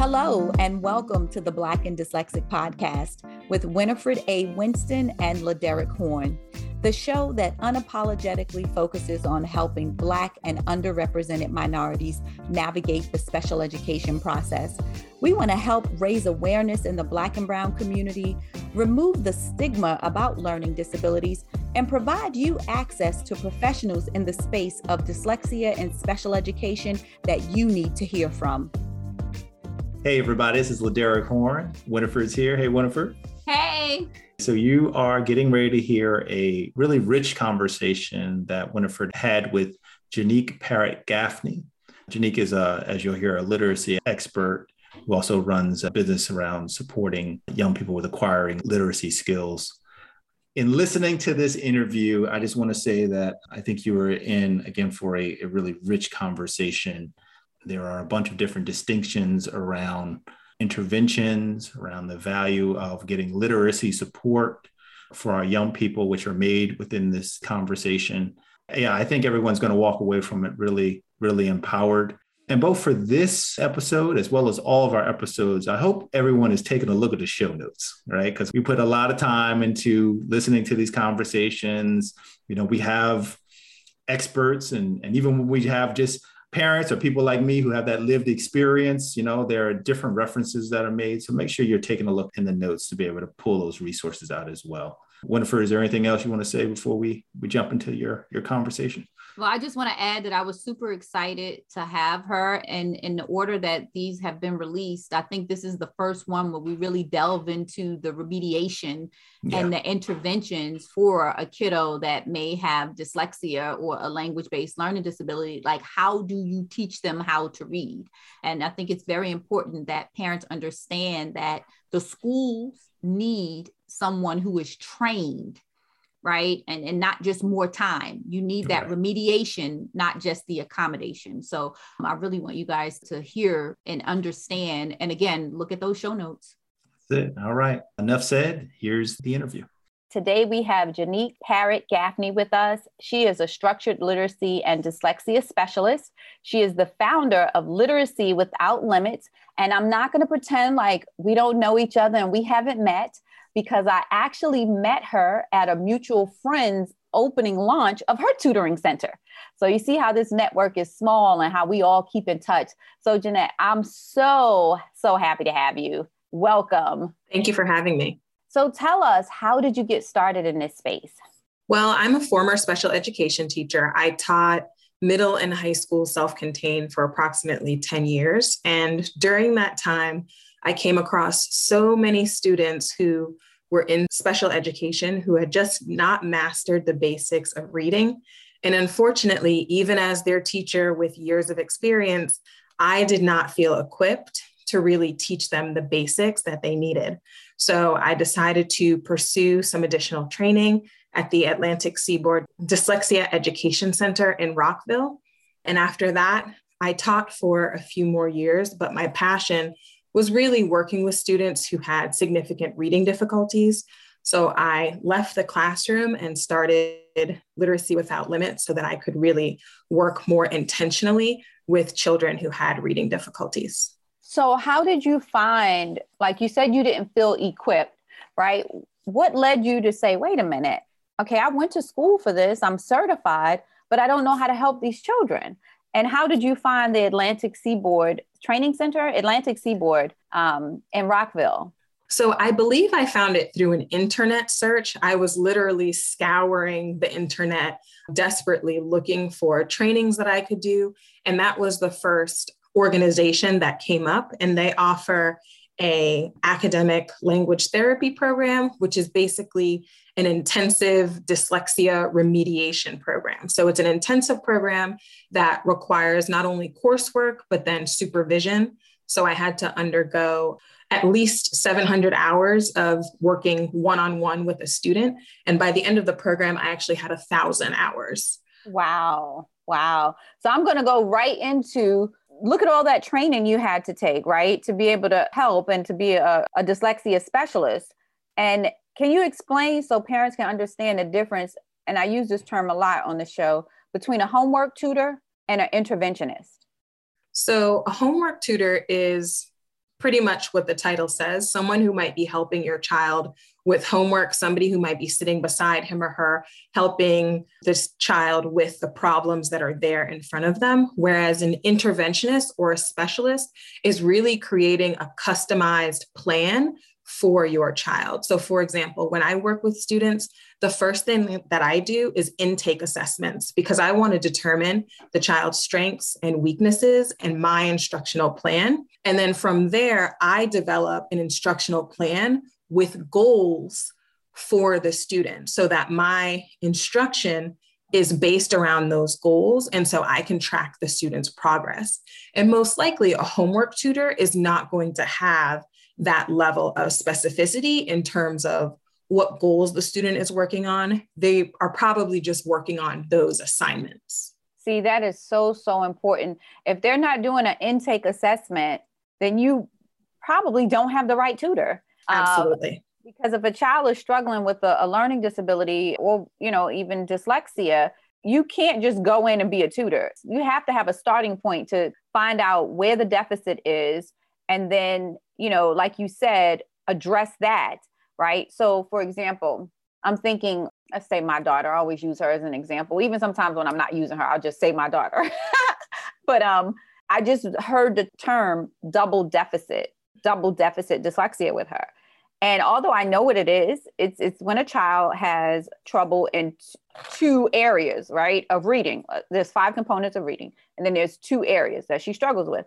Hello, and welcome to the Black and Dyslexic podcast with Winifred A. Winston and Laderick Horn, the show that unapologetically focuses on helping Black and underrepresented minorities navigate the special education process. We want to help raise awareness in the Black and Brown community, remove the stigma about learning disabilities, and provide you access to professionals in the space of dyslexia and special education that you need to hear from. Hey, everybody, this is Laderick Horn. Winifred's here. Hey, Winifred. Hey. So, you are getting ready to hear a really rich conversation that Winifred had with Janique Parrott Gaffney. Janique is, a, as you'll hear, a literacy expert who also runs a business around supporting young people with acquiring literacy skills. In listening to this interview, I just want to say that I think you were in, again, for a, a really rich conversation there are a bunch of different distinctions around interventions, around the value of getting literacy support for our young people, which are made within this conversation. Yeah, I think everyone's going to walk away from it really, really empowered. And both for this episode as well as all of our episodes, I hope everyone is taking a look at the show notes, right? Because we put a lot of time into listening to these conversations. You know, we have experts, and, and even we have just parents or people like me who have that lived experience, you know, there are different references that are made. So make sure you're taking a look in the notes to be able to pull those resources out as well. Winifred, is there anything else you want to say before we, we jump into your, your conversation? Well, I just want to add that I was super excited to have her. And in the order that these have been released, I think this is the first one where we really delve into the remediation yeah. and the interventions for a kiddo that may have dyslexia or a language based learning disability. Like, how do you teach them how to read? And I think it's very important that parents understand that the schools need someone who is trained right? And and not just more time. You need that right. remediation not just the accommodation. So um, i really want you guys to hear and understand. And again look at those show notes. That's it. All right. Enough said. Here's the interview. Today we have Janique Parrott Gaffney with us. She is a structured literacy and dyslexia specialist. She is the founder of Literacy Without Limits. And I'm not going to pretend like we don't know each other and we haven't met because I actually met her at a mutual friend's opening launch of her tutoring center. So you see how this network is small and how we all keep in touch. So Jeanette, I'm so, so happy to have you. Welcome. Thank you for having me. So tell us, how did you get started in this space? Well, I'm a former special education teacher. I taught middle and high school self contained for approximately 10 years. And during that time, I came across so many students who were in special education who had just not mastered the basics of reading. And unfortunately, even as their teacher with years of experience, I did not feel equipped to really teach them the basics that they needed. So I decided to pursue some additional training at the Atlantic Seaboard Dyslexia Education Center in Rockville. And after that, I taught for a few more years, but my passion was really working with students who had significant reading difficulties. So I left the classroom and started Literacy Without Limits so that I could really work more intentionally with children who had reading difficulties. So, how did you find, like you said, you didn't feel equipped, right? What led you to say, wait a minute, okay, I went to school for this, I'm certified, but I don't know how to help these children? And how did you find the Atlantic Seaboard Training Center, Atlantic Seaboard um, in Rockville? So I believe I found it through an internet search. I was literally scouring the internet, desperately looking for trainings that I could do. And that was the first organization that came up. And they offer a academic language therapy program, which is basically an intensive dyslexia remediation program. So it's an intensive program that requires not only coursework, but then supervision. So I had to undergo at least 700 hours of working one on one with a student. And by the end of the program, I actually had a thousand hours. Wow. Wow. So I'm going to go right into look at all that training you had to take, right? To be able to help and to be a, a dyslexia specialist. And can you explain so parents can understand the difference? And I use this term a lot on the show between a homework tutor and an interventionist. So, a homework tutor is pretty much what the title says someone who might be helping your child with homework, somebody who might be sitting beside him or her, helping this child with the problems that are there in front of them. Whereas an interventionist or a specialist is really creating a customized plan for your child. So, for example, when I work with students, the first thing that I do is intake assessments because I want to determine the child's strengths and weaknesses and my instructional plan. And then from there, I develop an instructional plan with goals for the student so that my instruction is based around those goals. And so I can track the student's progress. And most likely, a homework tutor is not going to have that level of specificity in terms of what goals the student is working on. They are probably just working on those assignments. See, that is so, so important. If they're not doing an intake assessment, then you probably don't have the right tutor. Um, Absolutely. because if a child is struggling with a, a learning disability or, you know, even dyslexia, you can't just go in and be a tutor. You have to have a starting point to find out where the deficit is and then you know like you said address that right so for example i'm thinking let's say my daughter i always use her as an example even sometimes when i'm not using her i'll just say my daughter but um i just heard the term double deficit double deficit dyslexia with her and although i know what it is it's it's when a child has trouble in t- two areas right of reading uh, there's five components of reading and then there's two areas that she struggles with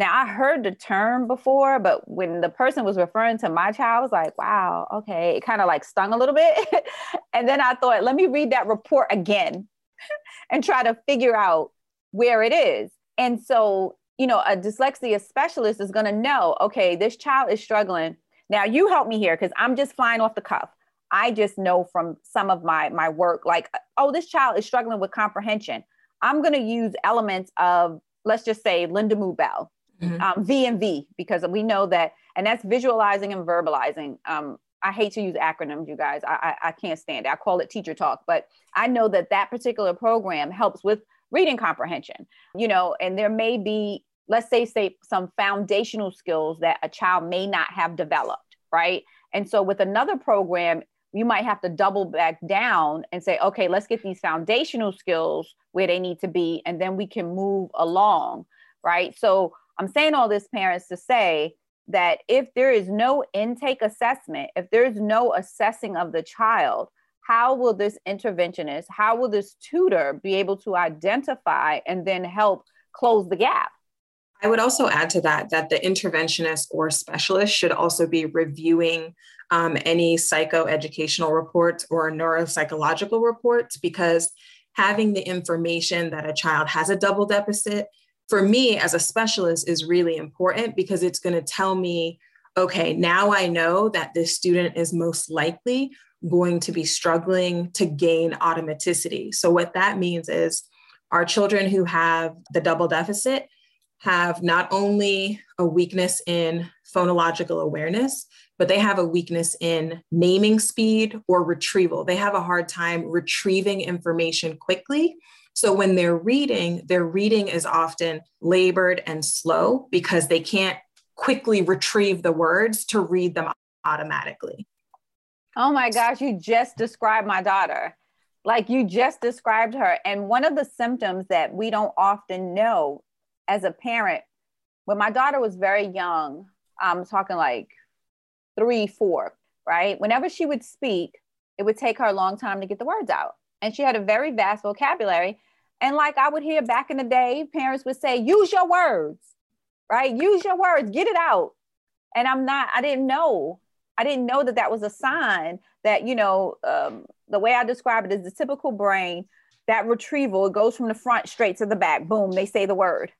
now I heard the term before, but when the person was referring to my child, I was like, wow, okay. It kind of like stung a little bit. and then I thought, let me read that report again and try to figure out where it is. And so, you know, a dyslexia specialist is going to know, okay, this child is struggling. Now you help me here because I'm just flying off the cuff. I just know from some of my my work, like, oh, this child is struggling with comprehension. I'm going to use elements of, let's just say, Lindamood-Bell mm-hmm. um, VNV, because we know that, and that's visualizing and verbalizing. Um, I hate to use acronyms, you guys. I, I, I can't stand it. I call it teacher talk, but I know that that particular program helps with reading comprehension, you know, and there may be, let's say, say some foundational skills that a child may not have developed, right? And so with another program, you might have to double back down and say, okay, let's get these foundational skills where they need to be, and then we can move along, right? So I'm saying all this, parents, to say that if there is no intake assessment, if there's no assessing of the child, how will this interventionist, how will this tutor be able to identify and then help close the gap? I would also add to that that the interventionist or specialist should also be reviewing um, any psychoeducational reports or neuropsychological reports because having the information that a child has a double deficit for me as a specialist is really important because it's going to tell me okay now i know that this student is most likely going to be struggling to gain automaticity. So what that means is our children who have the double deficit have not only a weakness in phonological awareness but they have a weakness in naming speed or retrieval. They have a hard time retrieving information quickly. So when they're reading, their reading is often labored and slow because they can't quickly retrieve the words to read them automatically. Oh my gosh, you just described my daughter. Like you just described her. And one of the symptoms that we don't often know as a parent, when my daughter was very young, I'm talking like three, four, right? Whenever she would speak, it would take her a long time to get the words out. And she had a very vast vocabulary. And like I would hear back in the day, parents would say, use your words, right? Use your words, get it out. And I'm not, I didn't know. I didn't know that that was a sign that, you know, um, the way I describe it is the typical brain, that retrieval, it goes from the front straight to the back. Boom, they say the word.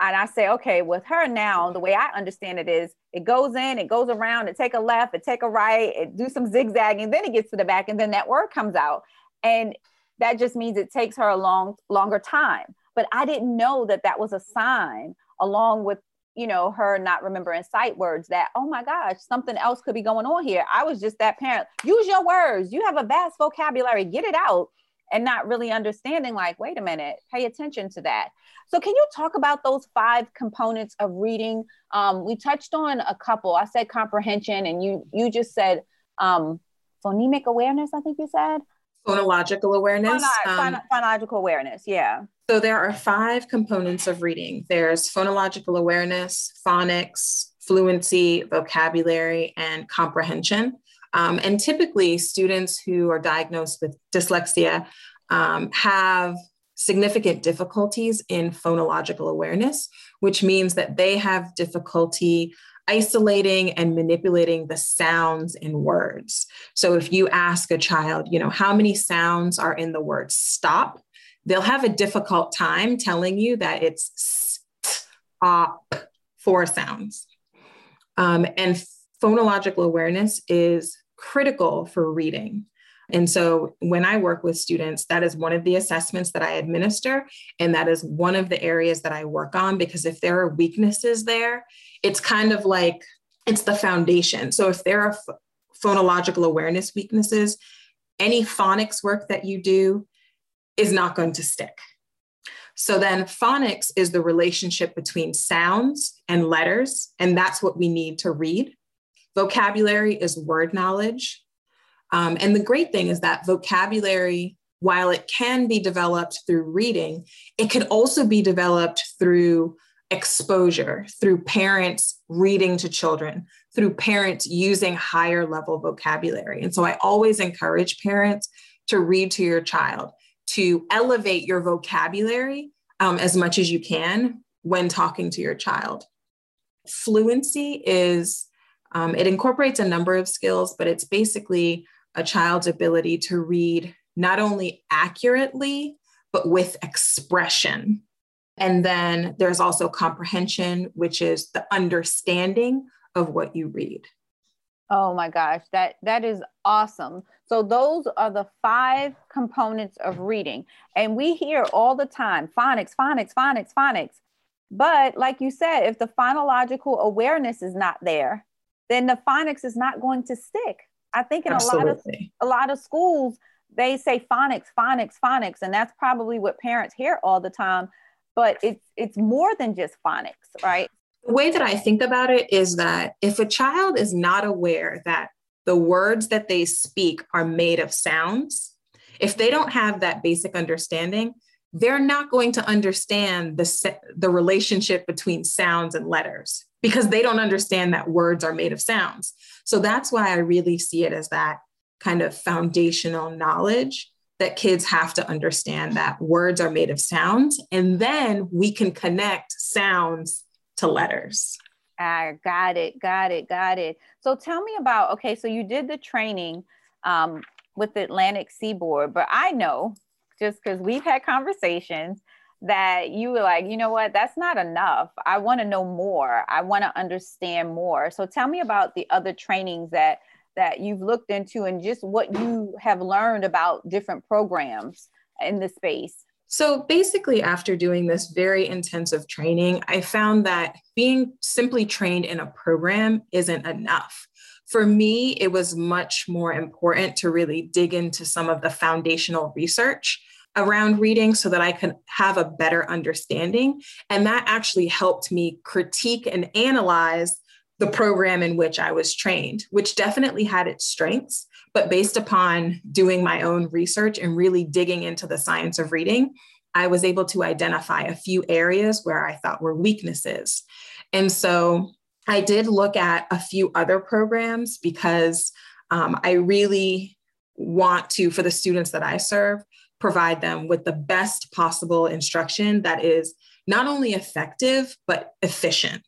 And I say, okay, with her now, the way I understand it is it goes in, it goes around, it take a left, it take a right, it do some zigzagging, then it gets to the back, and then that word comes out. And that just means it takes her a long longer time but i didn't know that that was a sign along with you know her not remembering sight words that oh my gosh something else could be going on here. I was just that parent. Use your words. You have a vast vocabulary. Get it out and not really understanding like wait a minute. Pay attention to that. So can you talk about those five components of reading? Um, we touched on a couple. I said comprehension and you you just said um, phonemic awareness i think you said phonological awareness Phon- um, phonological awareness yeah. So there are five components of reading. There's phonological awareness phonics fluency vocabulary and comprehension. Um, and typically, students who are diagnosed with dyslexia um, have significant difficulties in phonological awareness, which means that they have difficulty isolating and manipulating the sounds in words. So if you ask a child, you know, how many sounds are in the word stop, they'll have a difficult time telling you that it's stop, four sounds. Um, and phonological awareness is critical for reading. And so when I work with students, that is one of the assessments that I administer. And that is one of the areas that I work on because if there are weaknesses there, it's kind of like it's the foundation. So if there are phonological awareness weaknesses, any phonics work that you do is not going to stick. So then phonics is the relationship between sounds and letters, and that's what we need to read. Vocabulary is word knowledge. Um, and the great thing is that vocabulary, while it can be developed through reading, it can also be developed through exposure, through parents reading to children, through parents using higher level vocabulary. And so I always encourage parents to read to your child, to elevate your vocabulary um, as much as you can when talking to your child. Fluency is um, it incorporates a number of skills, but it's basically a child's ability to read not only accurately, but with expression. And then there's also comprehension, which is the understanding of what you read. Oh my gosh, that that is awesome. So those are the five components of reading. And we hear all the time phonics, phonics, phonics, phonics. But like you said, if the phonological awareness is not there, then the phonics is not going to stick. I think in Absolutely. a lot of a lot of schools they say phonics, phonics, phonics, and that's probably what parents hear all the time. But it's it's more than just phonics, right? The way that I think about it is that if a child is not aware that the words that they speak are made of sounds, if they don't have that basic understanding, they're not going to understand the, the relationship between sounds and letters because they don't understand that words are made of sounds. So that's why I really see it as that kind of foundational knowledge that kids have to understand that words are made of sounds. And then we can connect sounds to letters. I got it, got it, got it. So tell me about okay, so you did the training um, with the Atlantic Seaboard, but I know just because we've had conversations that you were like, you know what, that's not enough. I want to know more. I want to understand more. So tell me about the other trainings that that you've looked into and just what you have learned about different programs in the space. So basically, after doing this very intensive training, I found that being simply trained in a program isn't enough. For me, it was much more important to really dig into some of the foundational research around reading so that I could have a better understanding. And that actually helped me critique and analyze the program in which I was trained, which definitely had its strengths. But based upon doing my own research and really digging into the science of reading, I was able to identify a few areas where I thought were weaknesses. And so I did look at a few other programs because um, I really want to, for the students that I serve, provide them with the best possible instruction that is not only effective, but efficient.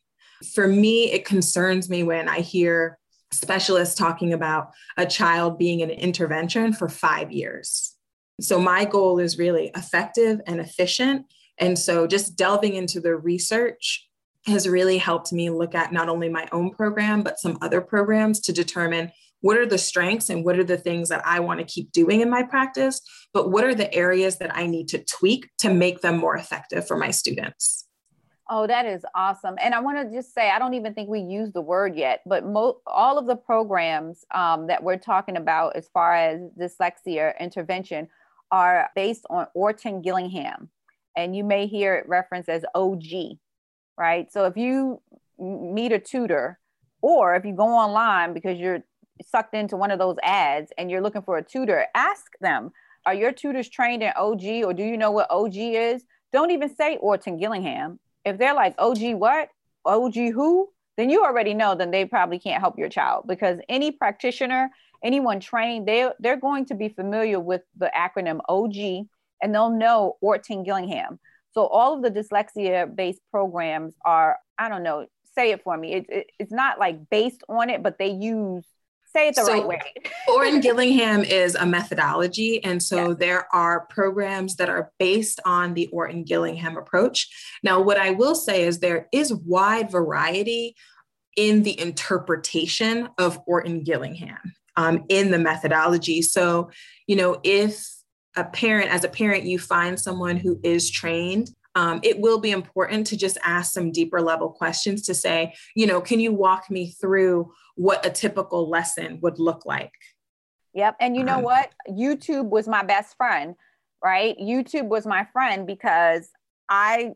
For me, it concerns me when I hear specialists talking about a child being in an intervention for five years. So, my goal is really effective and efficient. And so, just delving into the research has really helped me look at not only my own program, but some other programs to determine what are the strengths and what are the things that I want to keep doing in my practice, but what are the areas that I need to tweak to make them more effective for my students? Oh, that is awesome. And I want to just say, I don't even think we use the word yet, but mo- all of the programs um, that we're talking about as far as dyslexia intervention are based on Orton Gillingham, and you may hear it referenced as OG, right? So if you meet a tutor, or if you go online because you're sucked into one of those ads and you're looking for a tutor, ask them, are your tutors trained in OG or do you know what OG is? Don't even say Orton Gillingham. If they're like, OG what? OG who? Then you already know then they probably can't help your child because any practitioner, anyone trained, they, they're going to be familiar with the acronym OG and they'll know Orton Gillingham. So all of the dyslexia based programs are, I don't know, say it for me. It, it, it's not like based on it, but they use say it the so, right way. Orton Gillingham is a methodology. And so there are programs that are based on the Orton Gillingham approach. Now, what I will say is there is wide variety in the interpretation of Orton Gillingham um, in the methodology. So, you know, if a parent, as a parent, you find someone who is trained um, it will be important to just ask some deeper level questions to say, you know, can you walk me through what a typical lesson would look like? Yep. And you know um, what? YouTube was my best friend, right? YouTube was my friend because I,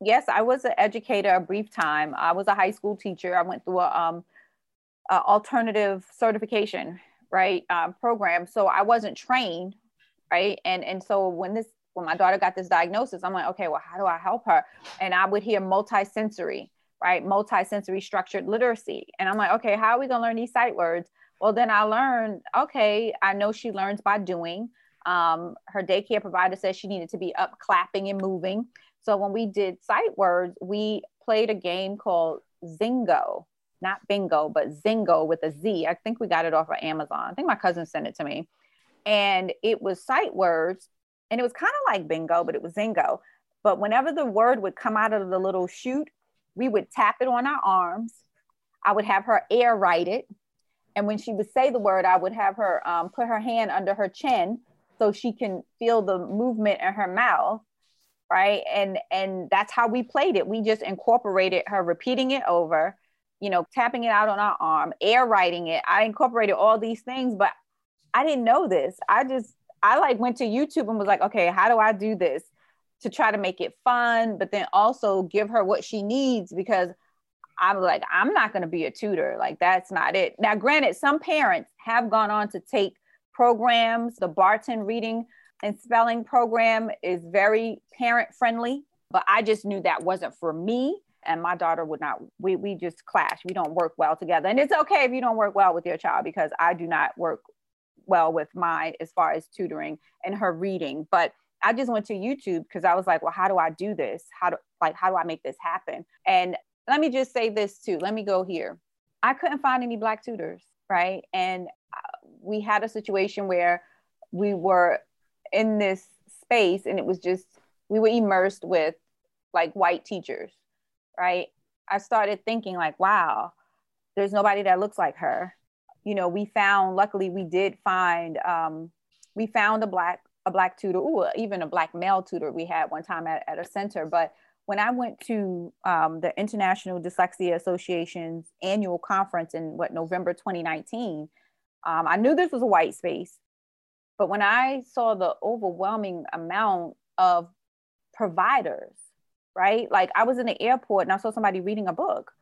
yes, I was an educator a brief time. I was a high school teacher. I went through a, um, a alternative certification, right, uh, program. So I wasn't trained, right? And and so when this when my daughter got this diagnosis, I'm like, okay, well, how do I help her? And I would hear multisensory, right? Multisensory structured literacy. And I'm like, okay, how are we gonna learn these sight words? Well, then I learned, okay, I know she learns by doing. Um, her daycare provider said she needed to be up clapping and moving. So when we did sight words, we played a game called Zingo, not bingo, but Zingo with a Z. I think we got it off of Amazon. I think my cousin sent it to me. And it was sight words and it was kind of like bingo, but it was zingo. But whenever the word would come out of the little chute, we would tap it on our arms. I would have her air write it. And when she would say the word, I would have her um, put her hand under her chin so she can feel the movement in her mouth. Right. And and that's how we played it. We just incorporated her repeating it over, you know, tapping it out on our arm, air writing it. I incorporated all these things, but I didn't know this. I just I like went to YouTube and was like, okay, how do I do this to try to make it fun, but then also give her what she needs because I'm like, I'm not going to be a tutor. Like, that's not it. Now, granted, some parents have gone on to take programs. The Barton reading and spelling program is very parent friendly, but I just knew that wasn't for me. And my daughter would not, we, we just clash. We don't work well together. And it's okay if you don't work well with your child because I do not work well with my as far as tutoring and her reading. But I just went to YouTube because I was like, well, how do I do this? How do like how do I make this happen? And let me just say this too. Let me go here. I couldn't find any black tutors, right? And uh, we had a situation where we were in this space and it was just we were immersed with like white teachers, right? I started thinking like, wow, there's nobody that looks like her you know, we found, luckily we did find, um, we found a black, a black tutor, or even a black male tutor we had one time at, at a center. But when I went to um, the International Dyslexia Association's annual conference in what, November 2019, um, I knew this was a white space. But when I saw the overwhelming amount of providers, right? Like I was in the airport and I saw somebody reading a book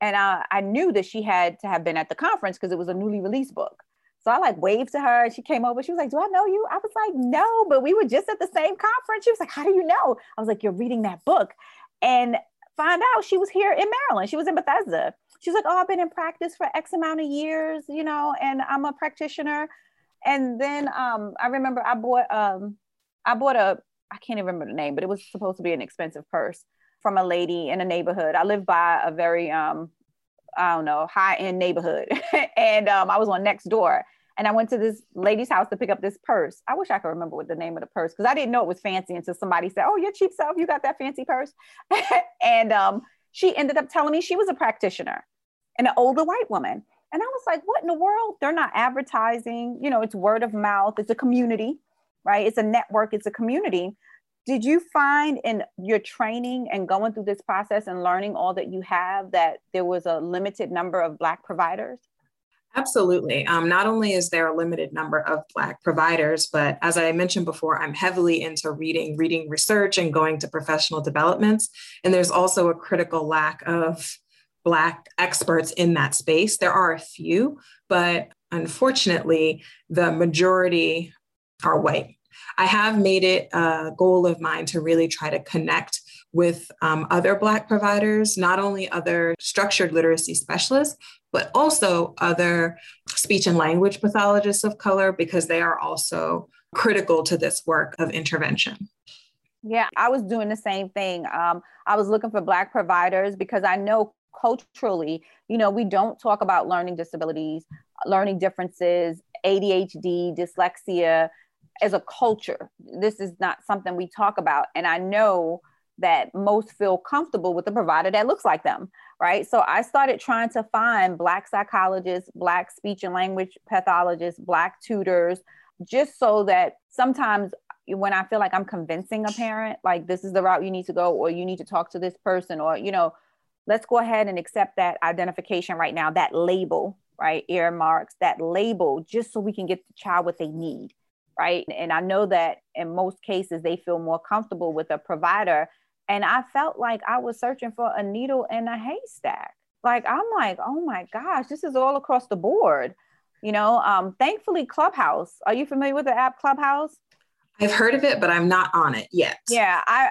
and I, I knew that she had to have been at the conference because it was a newly released book. So I like waved to her and she came over. She was like, Do I know you? I was like, No, but we were just at the same conference. She was like, How do you know? I was like, You're reading that book. And find out she was here in Maryland. She was in Bethesda. She's like, Oh, I've been in practice for X amount of years, you know, and I'm a practitioner. And then um, I remember I bought um, I bought a I can't even remember the name, but it was supposed to be an expensive purse from a lady in a neighborhood. I live by a very, um, I don't know, high end neighborhood. and um, I was on Nextdoor. And I went to this lady's house to pick up this purse. I wish I could remember what the name of the purse because I didn't know it was fancy until somebody said, Oh, your cheap self, you got that fancy purse. and um, she ended up telling me she was a practitioner and an older white woman. And I was like, What in the world? They're not advertising. You know, it's word of mouth, it's a community, right? It's a network, it's a community did you find in your training and going through this process and learning all that you have that there was a limited number of black providers Absolutely. Um, not only is there a limited number of Black providers, but as I mentioned before, I'm heavily into reading, reading research, and going to professional developments. And there's also a critical lack of Black experts in that space. There are a few, but unfortunately, the majority are white. I have made it a goal of mine to really try to connect with um, other Black providers, not only other structured literacy specialists, but also other speech and language pathologists of color because they are also critical to this work of intervention. Yeah, I was doing the same thing. Um, I was looking for Black providers because I know culturally, you know, we don't talk about learning disabilities, learning differences, ADHD, dyslexia as a culture. This is not something we talk about. And I know that most feel comfortable with the provider that looks like them, right? So I started trying to find Black psychologists, Black speech and language pathologists, Black tutors, just so that sometimes when I feel like I'm convincing a parent, like this is the route you need to go, or you need to talk to this person, or, you know, let's go ahead and accept that identification right now, that label, right? Earmarks, that label, just so we can get the child what they need, right? And I know that in most cases, they feel more comfortable with a provider and I felt like I was searching for a needle in a haystack. Like I'm like, oh my gosh, this is all across the board. You know, um, thankfully, Clubhouse. Are you familiar with the app Clubhouse? I've heard of it, but I'm not on it yet. Yeah, I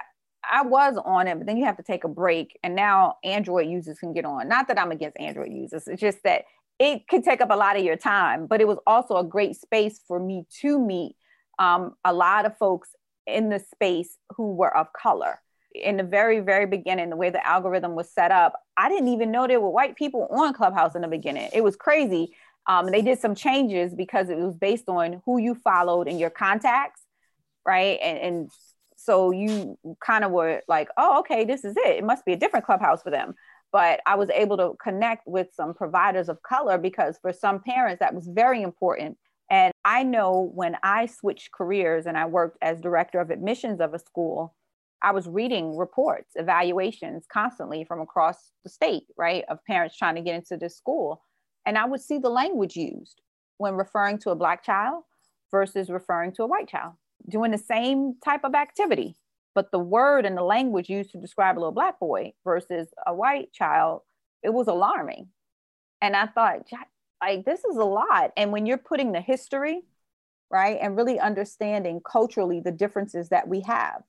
I was on it, but then you have to take a break. And now Android users can get on. Not that I'm against Android users, it's just that it could take up a lot of your time. But it was also a great space for me to meet um, a lot of folks in the space who were of color in the very, very beginning, the way the algorithm was set up, I didn't even know there were white people on Clubhouse in the beginning. It was crazy. Um, they did some changes because it was based on who you followed and your contacts, right? And, and so you kind of were like, oh, okay, this is it. It must be a different Clubhouse for them. But I was able to connect with some providers of color because for some parents, that was very important. And I know when I switched careers and I worked as director of admissions of a school, I was reading reports, evaluations constantly from across the state, right, of parents trying to get into this school. And I would see the language used when referring to a Black child versus referring to a white child, doing the same type of activity. But the word and the language used to describe a little Black boy versus a white child, it was alarming. And I thought, like, this is a lot. And when you're putting the history, right, and really understanding culturally the differences that we have,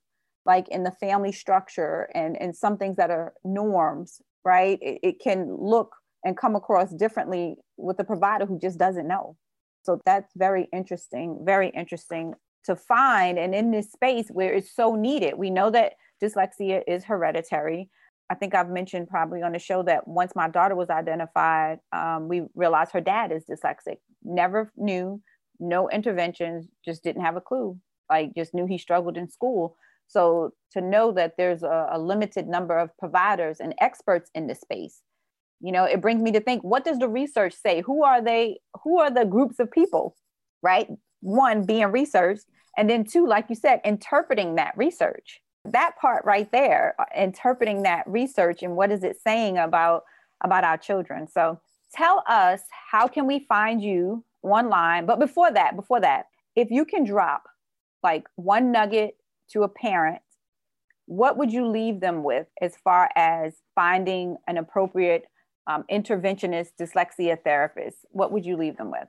like in the family structure and, and some things that are norms, right? It, it can look and come across differently with a provider who just doesn't know. So that's very interesting, very interesting to find. And in this space where it's so needed, we know that dyslexia is hereditary. I think I've mentioned probably on the show that once my daughter was identified, um, we realized her dad is dyslexic. Never knew, no interventions, just didn't have a clue. Like, just knew he struggled in school. So to know that there's a, a limited number of providers and experts in this space, you know, it brings me to think, what does the research say? Who are they? Who are the groups of people, right? One, being researched, and then two, like you said, interpreting that research. That part right there, uh, interpreting that research and what is it saying about about our children. So tell us how can we find you online? But before that, before that, if you can drop like one nugget to a parent, what would you leave them with as far as finding an appropriate um, interventionist dyslexia therapist? What would you leave them with?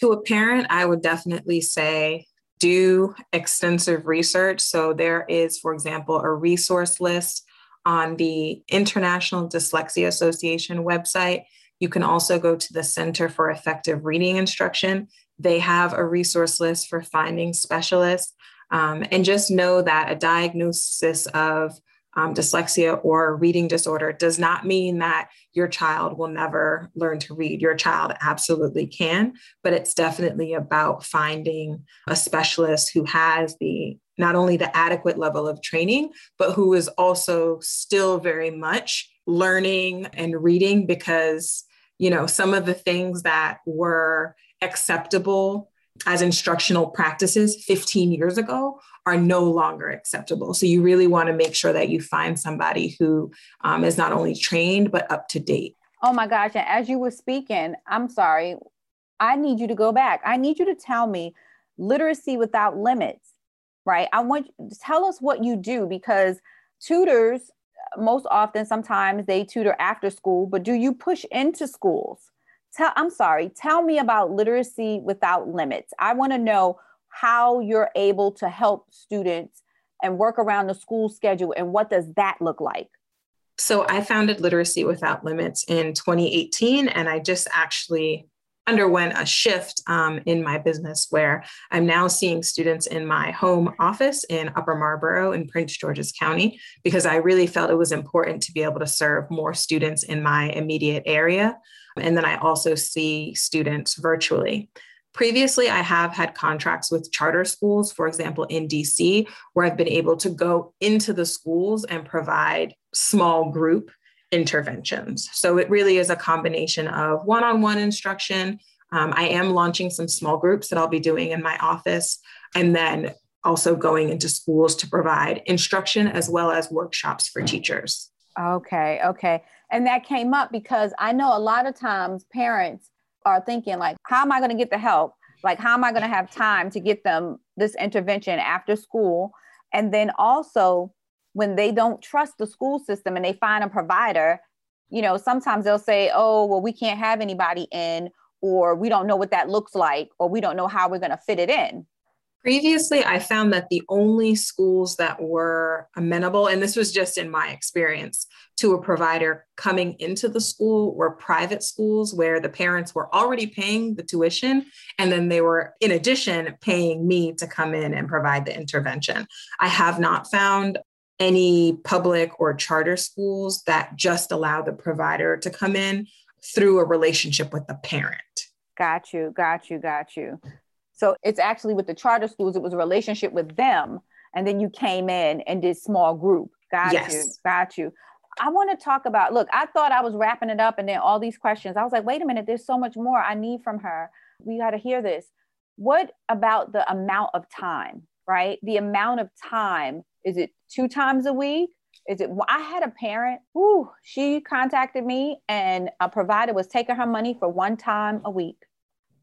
To a parent, I would definitely say do extensive research. So there is, for example, a resource list on the International Dyslexia Association website. You can also go to the Center for Effective Reading Instruction. They have a resource list for finding specialists. Um, and just know that a diagnosis of um, dyslexia or reading disorder does not mean that your child will never learn to read. Your child absolutely can, but it's definitely about finding a specialist who has the not only the adequate level of training, but who is also still very much learning and reading because, you know, some of the things that were acceptable as instructional practices 15 years ago are no longer acceptable. So you really want to make sure that you find somebody who um, is not only trained but up to date. Oh my gosh. And as you were speaking, I'm sorry, I need you to go back. I need you to tell me literacy without limits, right? I want tell us what you do because tutors most often sometimes they tutor after school, but do you push into schools? Tell I'm sorry, tell me about literacy without limits. I want to know how you're able to help students and work around the school schedule and what does that look like? So I founded Literacy Without Limits in 2018 and I just actually underwent a shift um, in my business where I'm now seeing students in my home office in Upper Marlboro in Prince George's County because I really felt it was important to be able to serve more students in my immediate area. And then I also see students virtually. Previously, I have had contracts with charter schools, for example, in DC, where I've been able to go into the schools and provide small group interventions. So it really is a combination of one on one instruction. Um, I am launching some small groups that I'll be doing in my office, and then also going into schools to provide instruction as well as workshops for teachers. Okay, okay. And that came up because I know a lot of times parents are thinking, like, how am I going to get the help? Like, how am I going to have time to get them this intervention after school? And then also, when they don't trust the school system and they find a provider, you know, sometimes they'll say, oh, well, we can't have anybody in, or we don't know what that looks like, or we don't know how we're going to fit it in. Previously, I found that the only schools that were amenable, and this was just in my experience, to a provider coming into the school were private schools where the parents were already paying the tuition. And then they were, in addition, paying me to come in and provide the intervention. I have not found any public or charter schools that just allow the provider to come in through a relationship with the parent. Got you, got you, got you. So it's actually with the charter schools, it was a relationship with them. And then you came in and did small group. Got yes. you, got you. I want to talk about, look, I thought I was wrapping it up and then all these questions. I was like, wait a minute, there's so much more I need from her. We got to hear this. What about the amount of time, right? The amount of time is it two times a week? Is it? I had a parent who she contacted me, and a provider was taking her money for one time a week,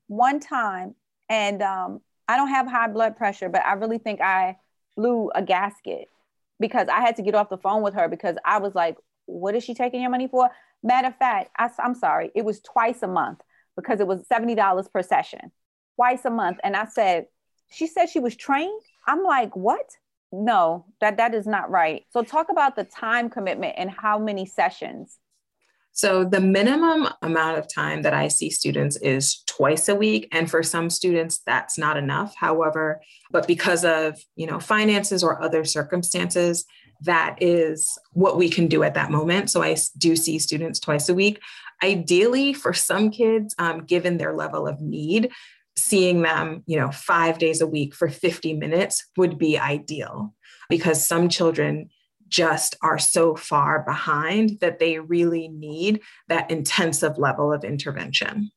one time. And um, I don't have high blood pressure, but I really think I blew a gasket because I had to get off the phone with her because I was like, "What is she taking your money for?" Matter of fact, I, I'm sorry, it was twice a month because it was seventy dollars per session, twice a month. And I said, she said she was trained. I'm like, what? no that that is not right so talk about the time commitment and how many sessions so the minimum amount of time that i see students is twice a week. And for some students that's not enough. However but because of you know finances or other circumstances that is what we can do at that moment. So i do see students twice a week. Ideally for some kids um, given their level of need seeing them, you know, five days a week for 50 minutes would be ideal. Because some children just are so far behind that they really need that intensive level of intervention.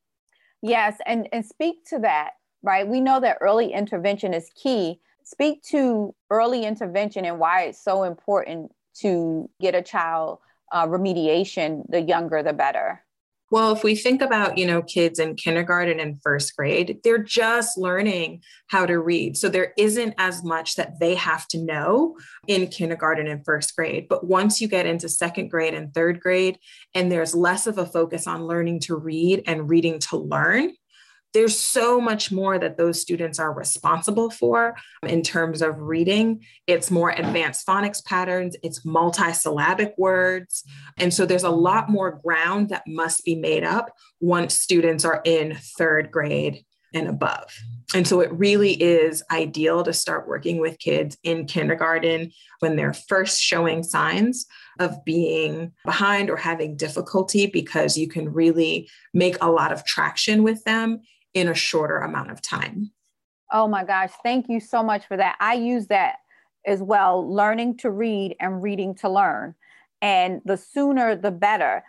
Yes, and, and speak to that, right? We know that early intervention is key. Speak to early intervention and why it's so important to get a child uh, remediation, the younger, the better. Well, if we think about, you know, kids in kindergarten and first grade, they're just learning how to read. So there isn't as much that they have to know in kindergarten and first grade. But once you get into second grade and third grade, and there's less of a focus on learning to read and reading to learn, there's so much more that those students are responsible for um, in terms of reading. It's more advanced phonics patterns, it's multisyllabic words. And so there's a lot more ground that must be made up once students are in third grade and above. And so it really is ideal to start working with kids in kindergarten when they're first showing signs of being behind or having difficulty because you can really make a lot of traction with them in a shorter amount of time. Oh my gosh, thank you so much for that. I use that as well learning to read and reading to learn. And the sooner the better.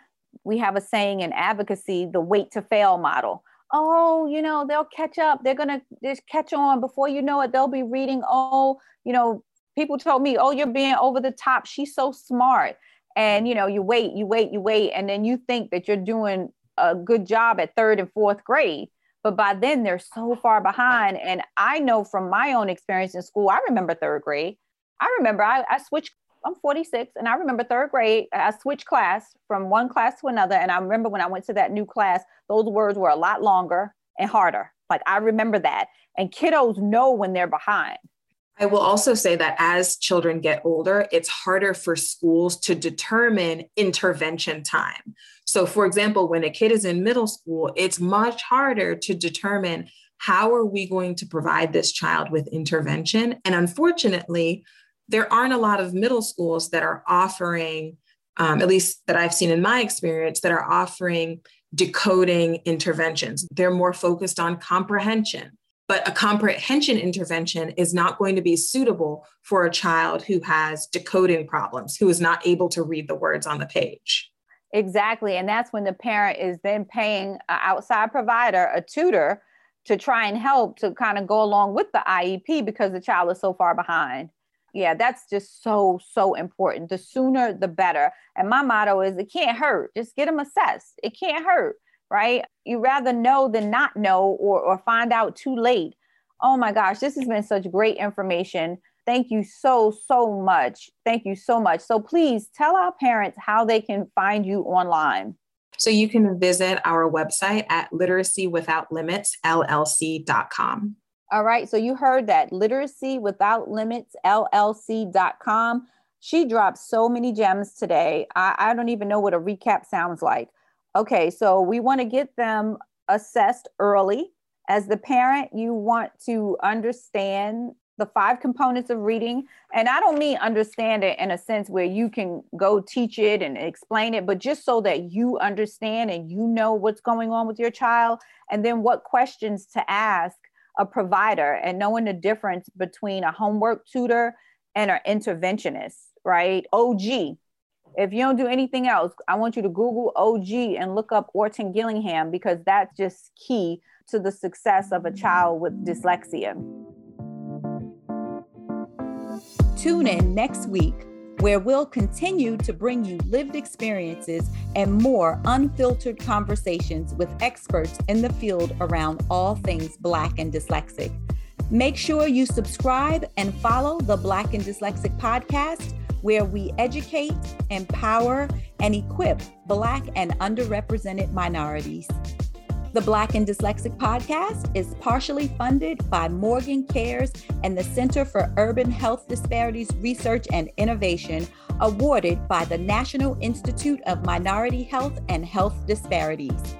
We have a saying in advocacy the wait to fail model. Oh, you know, they'll catch up. They're going to just catch on before you know it. They'll be reading. Oh, you know, people told me, oh, you're being over the top. She's so smart. And you know, you wait, you wait, you wait, and then you think that you're doing a good job at third and fourth grade. But by then they're so far behind. And I know from my own experience in school, I remember third grade. I remember I, I switched I'm 46 and I remember third grade, I switched class from one class to another. And I remember when I went to that new class, those words were a lot longer and harder. Like I remember that. And kiddos know when they're behind. I will also say that as children get older, it's harder for schools to determine intervention time. So, for example, when a kid is in middle school, it's much harder to determine how are we going to provide this child with intervention. And unfortunately, there aren't a lot of middle schools that are offering, um, at least that I've seen in my experience, that are offering decoding interventions. They're more focused on comprehension. But a comprehension intervention is not going to be suitable for a child who has decoding problems, who is not able to read the words on the page. Exactly. And that's when the parent is then paying an outside provider, a tutor, to try and help to kind of go along with the IEP because the child is so far behind. Yeah that's just so so important. The sooner the better. And my motto is it can't hurt. Just get them assessed. It can't hurt right you rather know than not know or, or find out too late oh my gosh this has been such great information thank you so so much thank you so much so please tell our parents how they can find you online so you can visit our website at literacywithoutlimitsllc.com all right. So you heard that literacy without limits, LLC.com. She dropped so many gems today. I, I don't even know what a recap sounds like. Okay. So we want to get them assessed early. As the parent, you want to understand the five components of reading. And I don't mean understand it in a sense where you can go teach it and explain it, but just so that you understand and you know what's going on with your child, and then what questions to ask a provider and knowing the difference between a homework tutor and an interventionist, right? OG. If you don't do anything else, I want you to Google OG and look up Orton Gillingham because that's just key to the success of a child with dyslexia. Tune in next week where we'll continue to bring you lived experiences and more unfiltered conversations with experts in the field around all things Black and dyslexic. Make sure you subscribe and follow the Black and Dyslexic podcast, where we educate, empower, and equip Black and underrepresented minorities. The Black and Dyslexic podcast is partially funded by Morgan Cares and the Center for Urban Health Disparities Research and Innovation, awarded by the National Institute of Minority Health and Health Disparities.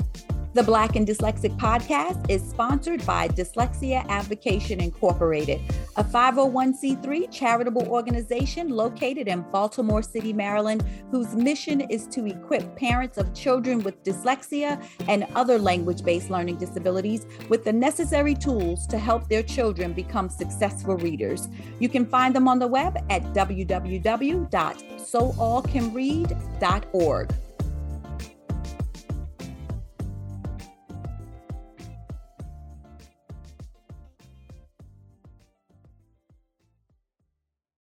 The Black and Dyslexic podcast is sponsored by Dyslexia Advocation Incorporated, a 501c3 charitable organization located in Baltimore City, Maryland, whose mission is to equip parents of children with dyslexia and other language based learning disabilities with the necessary tools to help their children become successful readers. You can find them on the web at www.soallcanread.org.